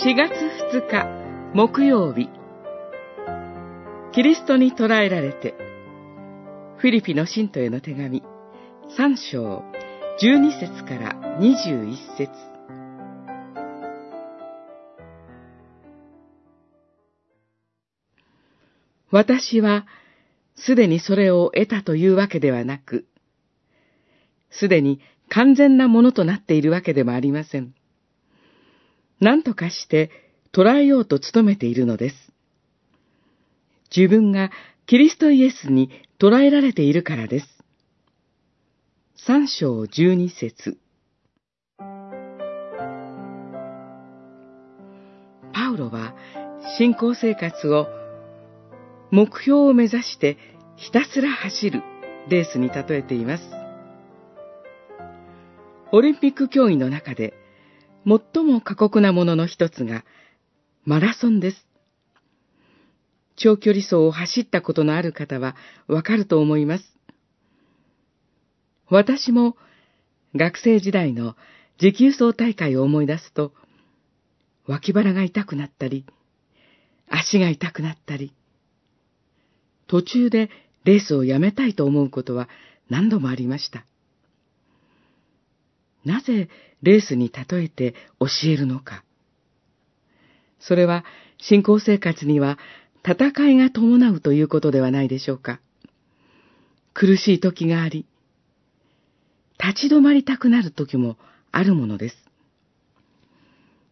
4月2日木曜日キリストに捕らえられてフィリピの信徒への手紙3章12節から21節私はすでにそれを得たというわけではなく、すでに完全なものとなっているわけでもありません。何とかして捉えようと努めているのです。自分がキリストイエスに捉えられているからです。三章十二節パウロは信仰生活を目標を目指してひたすら走るレースに例えています。オリンピック競技の中で最も過酷なものの一つがマラソンです。長距離走を走ったことのある方はわかると思います。私も学生時代の持久走大会を思い出すと、脇腹が痛くなったり、足が痛くなったり、途中でレースをやめたいと思うことは何度もありました。なぜレースに例えて教えるのか。それは信仰生活には戦いが伴うということではないでしょうか。苦しい時があり、立ち止まりたくなる時もあるものです。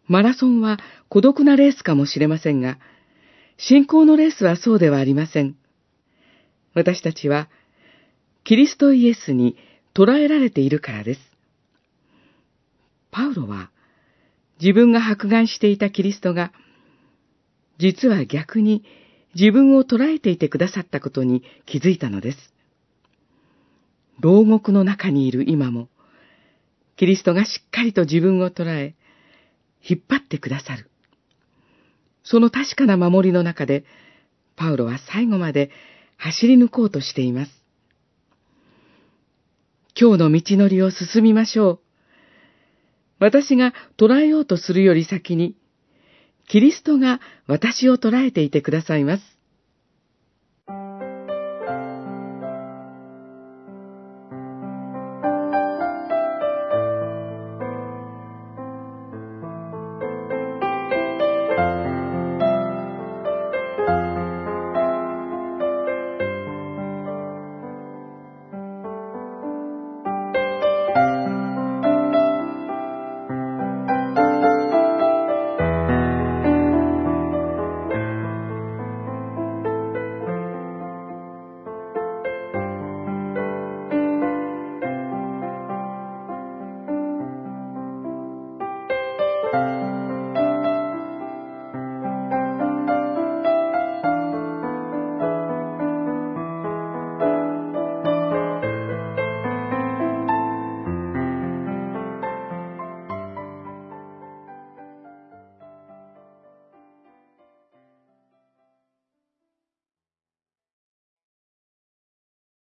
マラソンは孤独なレースかもしれませんが、信仰のレースはそうではありません。私たちは、キリストイエスに捉えられているからです。パウロは、自分が迫害していたキリストが、実は逆に自分を捉えていてくださったことに気づいたのです。牢獄の中にいる今も、キリストがしっかりと自分を捉え、引っ張ってくださる。その確かな守りの中で、パウロは最後まで走り抜こうとしています。今日の道のりを進みましょう。私が捉えようとするより先に、キリストが私を捉えていてくださいます。